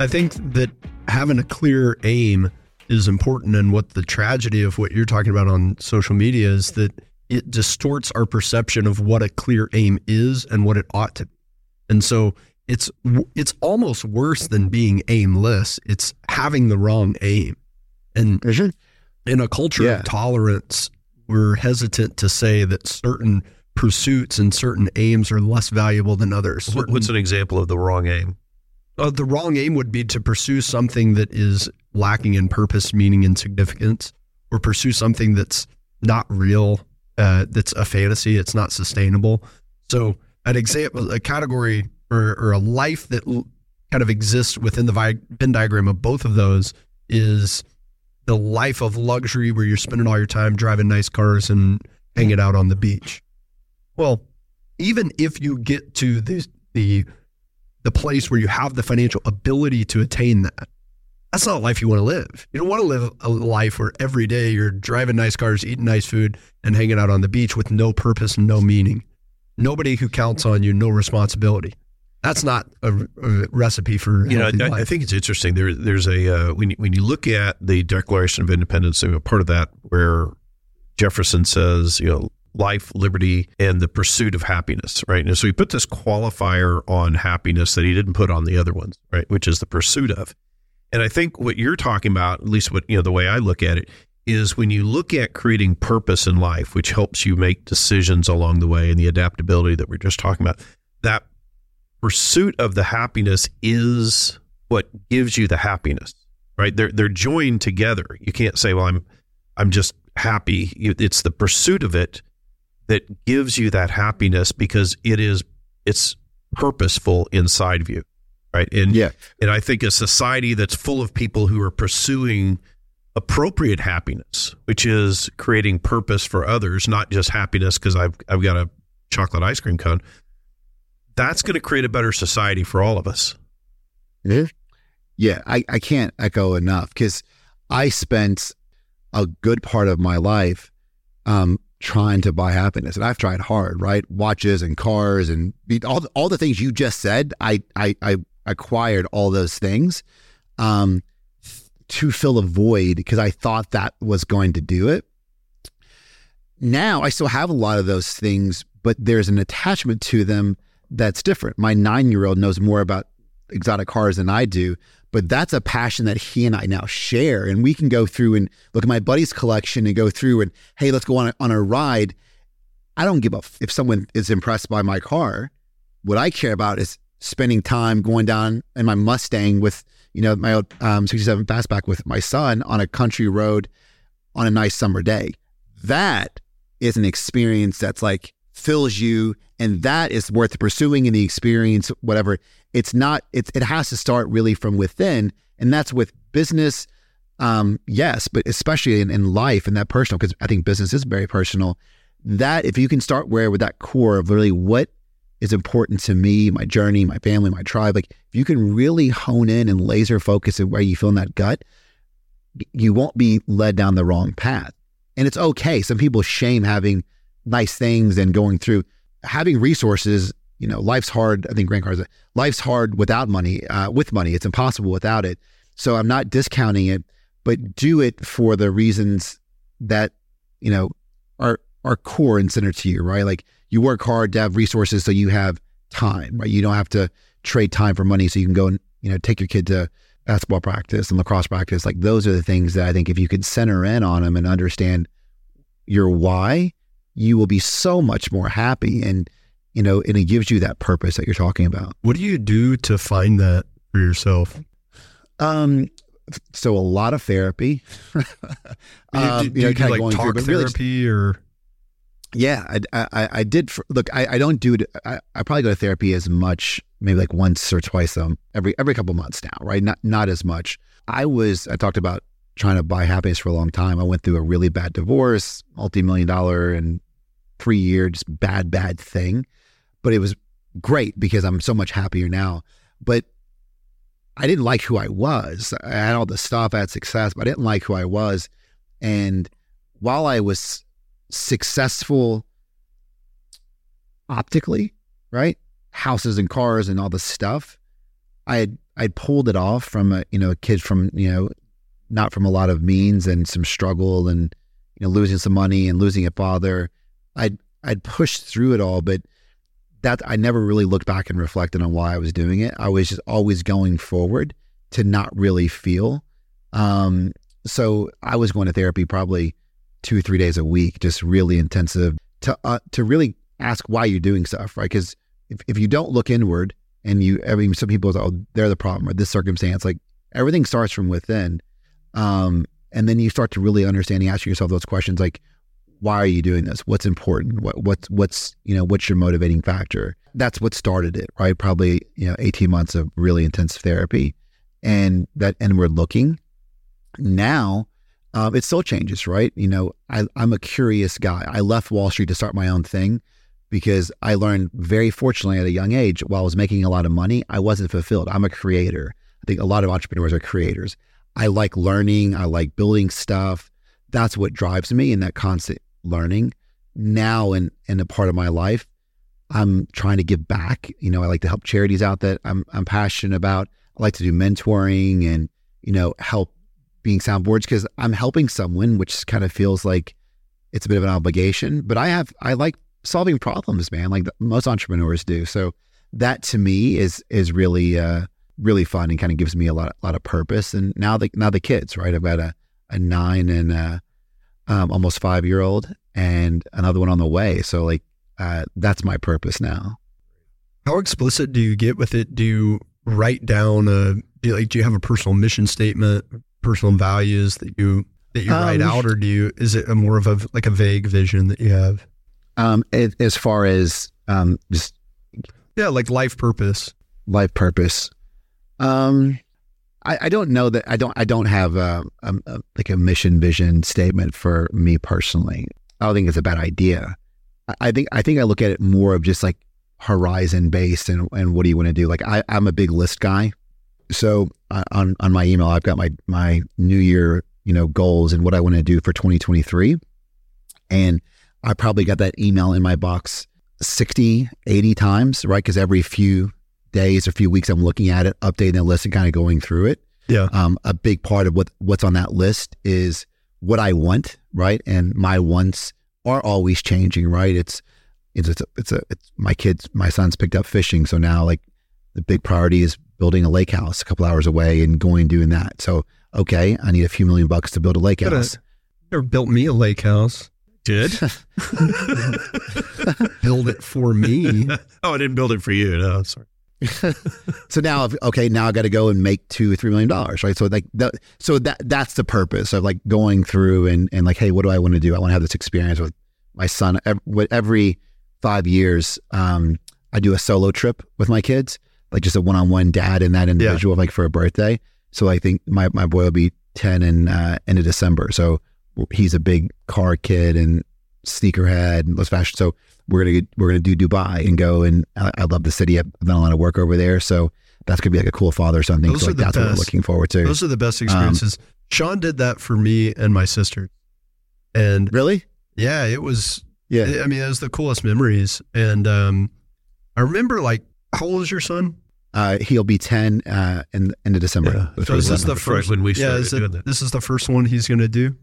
I think that having a clear aim is important. And what the tragedy of what you're talking about on social media is that it distorts our perception of what a clear aim is and what it ought to be. And so it's it's almost worse than being aimless. It's having the wrong aim. And in a culture yeah. of tolerance, we're hesitant to say that certain pursuits and certain aims are less valuable than others. Certain, What's an example of the wrong aim? Uh, the wrong aim would be to pursue something that is lacking in purpose, meaning, and significance, or pursue something that's not real, uh, that's a fantasy, it's not sustainable. So, an example, a category or, or a life that l- kind of exists within the Venn diagram of both of those is the life of luxury where you're spending all your time driving nice cars and hanging out on the beach. Well, even if you get to the, the the place where you have the financial ability to attain that. That's not a life you want to live. You don't want to live a life where every day you're driving nice cars, eating nice food, and hanging out on the beach with no purpose and no meaning. Nobody who counts on you, no responsibility. That's not a, a recipe for you know. I, I, think it's interesting. There, there's a uh, when you, when you look at the Declaration of Independence, a part of that where Jefferson says, you know, life, liberty, and the pursuit of happiness, right? And so he put this qualifier on happiness that he didn't put on the other ones, right? Which is the pursuit of. And I think what you're talking about, at least what, you know, the way I look at it, is when you look at creating purpose in life, which helps you make decisions along the way and the adaptability that we're just talking about, that pursuit of the happiness is what gives you the happiness, right? They're, they're joined together. You can't say, well, I'm, I'm just happy. It's the pursuit of it that gives you that happiness because it is it's purposeful inside of you right? And yeah. and i think a society that's full of people who are pursuing appropriate happiness which is creating purpose for others not just happiness because i've i've got a chocolate ice cream cone that's going to create a better society for all of us. Yeah yeah i, I can't echo enough because i spent a good part of my life um, trying to buy happiness. And I've tried hard, right? Watches and cars and all the, all the things you just said. I, I, I acquired all those things um, to fill a void because I thought that was going to do it. Now I still have a lot of those things, but there's an attachment to them that's different. My nine year old knows more about exotic cars than I do, but that's a passion that he and I now share. And we can go through and look at my buddy's collection and go through and, hey, let's go on a, on a ride. I don't give a f- if someone is impressed by my car. What I care about is spending time going down in my Mustang with, you know, my old um, 67 fastback with my son on a country road on a nice summer day. That is an experience that's like fills you and that is worth pursuing in the experience whatever. It's not it's it has to start really from within and that's with business um yes but especially in, in life and that personal because i think business is very personal. That if you can start where with that core of really what is important to me my journey my family my tribe like if you can really hone in and laser focus at where you feel in that gut you won't be led down the wrong path. And it's okay. Some people shame having nice things and going through having resources. You know, life's hard. I think Grant Cardone, life's hard without money. Uh, with money, it's impossible without it. So I'm not discounting it, but do it for the reasons that you know are are core and center to you, right? Like you work hard to have resources, so you have time, right? You don't have to trade time for money, so you can go and you know take your kid to basketball practice and lacrosse practice. Like those are the things that I think if you could center in on them and understand your why, you will be so much more happy and you know and it gives you that purpose that you're talking about what do you do to find that for yourself um so a lot of therapy um, you, do, do you, know, do like talk therapy or Yeah, I, I, I did. For, look, I, I don't do it. I, I probably go to therapy as much, maybe like once or twice um every every couple months now, right? Not not as much. I was I talked about trying to buy happiness for a long time. I went through a really bad divorce, multi million dollar and three year just bad bad thing, but it was great because I'm so much happier now. But I didn't like who I was. I had all the stuff, I had success, but I didn't like who I was. And while I was successful optically, right? Houses and cars and all the stuff. I had I'd pulled it off from a you know a kid from you know not from a lot of means and some struggle and you know losing some money and losing a father. I'd I'd pushed through it all, but that I never really looked back and reflected on why I was doing it. I was just always going forward to not really feel. Um, so I was going to therapy probably two, or three days a week, just really intensive to uh, to really ask why you're doing stuff, right? Because if, if you don't look inward and you, I mean, some people say, oh, they're the problem or this circumstance, like everything starts from within. Um, and then you start to really understanding, asking yourself those questions like, why are you doing this? What's important? What, what's, what's, you know, what's your motivating factor? That's what started it, right? Probably, you know, 18 months of really intense therapy and that, and we're looking now um, it still changes, right? You know, I, I'm a curious guy. I left Wall Street to start my own thing because I learned very fortunately at a young age, while I was making a lot of money, I wasn't fulfilled. I'm a creator. I think a lot of entrepreneurs are creators. I like learning, I like building stuff. That's what drives me in that constant learning. Now, in, in a part of my life, I'm trying to give back. You know, I like to help charities out that I'm, I'm passionate about. I like to do mentoring and, you know, help being soundboards because I'm helping someone, which kind of feels like it's a bit of an obligation. But I have I like solving problems, man, like most entrepreneurs do. So that to me is is really uh, really fun and kind of gives me a lot a lot of purpose. And now the now the kids, right? I've got a a nine and a, um, almost five year old and another one on the way. So like uh, that's my purpose now. How explicit do you get with it? Do you write down a do you, like do you have a personal mission statement personal values that you that you um, write out, or do you is it a more of a like a vague vision that you have? Um, it, as far as um, just yeah, like life purpose, life purpose. Um, I, I don't know that I don't I don't have a, a, a, like a mission vision statement for me personally. I don't think it's a bad idea. I, I think I think I look at it more of just like horizon based and and what do you want to do? Like I, I'm a big list guy. So uh, on on my email, I've got my my New Year you know goals and what I want to do for 2023, and I probably got that email in my box 60, 80 times, right? Because every few days or few weeks, I'm looking at it, updating the list, and kind of going through it. Yeah. Um, a big part of what what's on that list is what I want, right? And my wants are always changing, right? It's it's it's a, it's, a, it's my kids, my son's picked up fishing, so now like the big priority is building a lake house a couple hours away and going doing that. So, okay, I need a few million bucks to build a lake house. Never built me a lake house. Did build it for me? oh, I didn't build it for you. No, sorry. So now, okay, now I got to go and make two or three million dollars, right? So like, that, so that that's the purpose of like going through and and like, hey, what do I want to do? I want to have this experience with my son. Every, every five years, um, I do a solo trip with my kids like just a one on one dad and that individual, yeah. like for a birthday. So I think my, my boy will be 10 in uh, end of December. So he's a big car kid and sneakerhead and let's fashion. So we're gonna we're gonna do Dubai and go and I, I, love the city. I've done a lot of work over there, so that's gonna be like a cool father son thing. So like that's best. what we're looking forward to. Those are the best um, experiences. Um, Shawn did that for me and my sister, and really, yeah, it was. Yeah, I mean, it was the coolest memories, and um, I remember like, how old is your son? Uh, he'll be 10 uh, in end of December. Yeah. So is this the first when we started yeah, it, This is the first one he's going to do?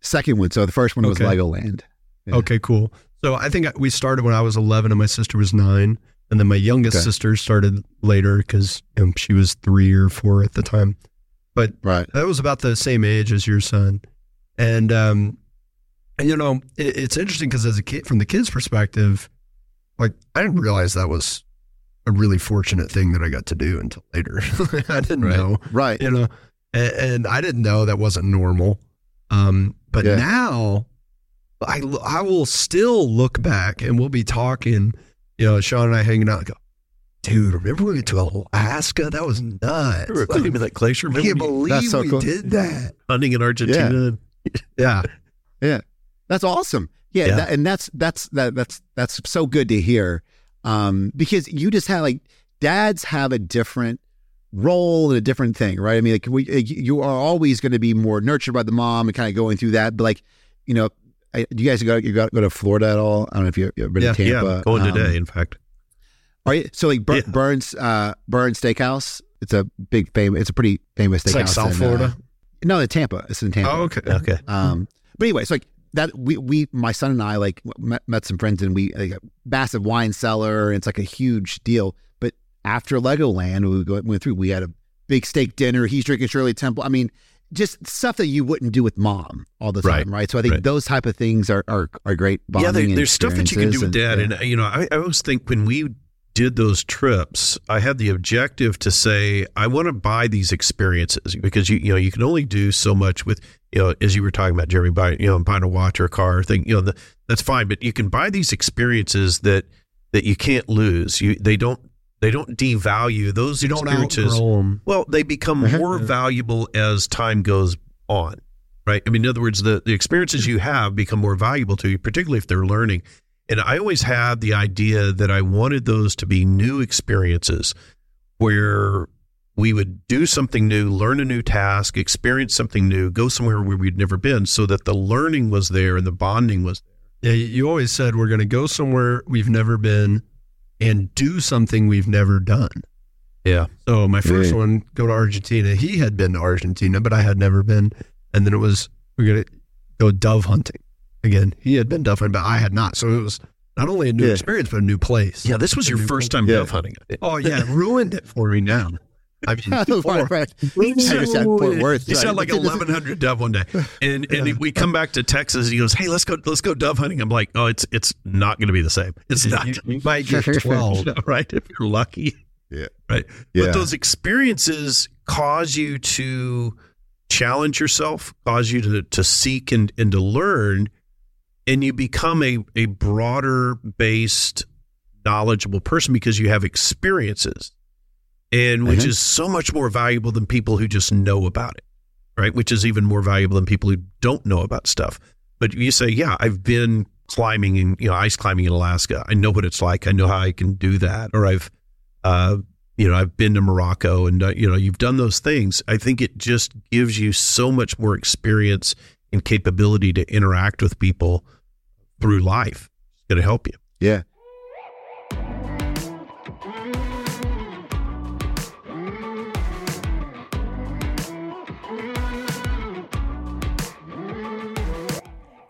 Second one. So the first one okay. was Legoland. Yeah. Okay, cool. So I think we started when I was 11 and my sister was nine. And then my youngest okay. sister started later because you know, she was three or four at the time. But right. that was about the same age as your son. And, um, and you know, it, it's interesting because as a kid, from the kid's perspective, like I didn't realize that was a really fortunate thing that I got to do until later. I didn't right. know, right? You know, and, and, I didn't know that wasn't normal. Um, but yeah. now, I, I will still look back and we'll be talking, you know, Shawn and I hanging out and go, dude, remember we went to Alaska? That was nuts. Remember climbing that glacier? I can't believe That's so we cool. did that. hunting in Argentina? Yeah. Yeah, that's awesome. Yeah, Yeah. That, and that's that's that that's that's so good to hear. Um, because you just have like dads have a different role and a different thing, right? I mean, like we you are always going to be more nurtured by the mom and kind of going through that. But like, you know, I, do you guys go you got go to Florida at all? I don't know if you've ever been Yeah, to Tampa. Yeah, going Um, today, in fact. Are you, so like Bur- Yeah. Bern's uh, Bern's Steakhouse? It's a big famous. It's a pretty famous steakhouse. It's like South in, uh, Florida. no, in Tampa. It's in Tampa. Oh, okay. Okay. Um, but anyway, it's like that. We we my son and I like met, met some friends and we like a massive wine cellar. And it's like a huge deal. But after Legoland, we went through. We had a big steak dinner. He's drinking Shirley Temple. I mean, just stuff that you wouldn't do with mom all the time, right? So I think Right. those type of things are are, are great. yeah, there, there's stuff that you can do with dad, experiences, and you know, I, I always think when we did those trips, I had the objective to say I want to buy these experiences because you you know you can only do so much with you know as you were talking about Jeremy buying you know buying a watch or a car thing you know the, that's fine, but you can buy these experiences that that you can't lose. You they don't they don't devalue those You don't experiences. Well, they become Uh-huh. more valuable as time goes on, right? I mean, in other words, the, the experiences you have become more valuable to you, particularly if they're learning. And I always had the idea that I wanted those to be new experiences where we would do something new, learn a new task, experience something new, go somewhere where we'd never been so that the learning was there and the bonding was Yeah, you- you always said we're going to go somewhere we've never been and do something we've never done. Yeah. So my first Yeah. one, go to Argentina. He had been to Argentina, but I had never been. And then it was we're going to go dove hunting. Again, he had been dove hunting, but I had not. So it was not only a new Yeah. experience, but a new place. Yeah, this was A your first place. time Yeah. dove hunting. Oh yeah, ruined it for me now. I mean, before- right, right. I just said Fort Worth. He right? said like eleven hundred dove one day, and and we come back to Texas. He goes, "Hey, let's go, let's go dove hunting." I'm like, "Oh, it's it's not going to be the same. It's not, you, you might get twelve. right? If you're lucky, Yeah. right. Yeah. But those experiences cause you to challenge yourself, cause you to to seek and and to learn, and you become a a broader based, knowledgeable person because you have experiences and which Mhm. is so much more valuable than people who just know about it, right? Which is even more valuable than people who don't know about stuff. But you say, yeah, I've been climbing in, you know, ice climbing in Alaska. I know what it's like. I know how I can do that. Or I've, uh, you know, I've been to Morocco and, uh, you know, you've done those things. I think it just gives you so much more experience and capability to interact with people through life. It's going to help you. Yeah.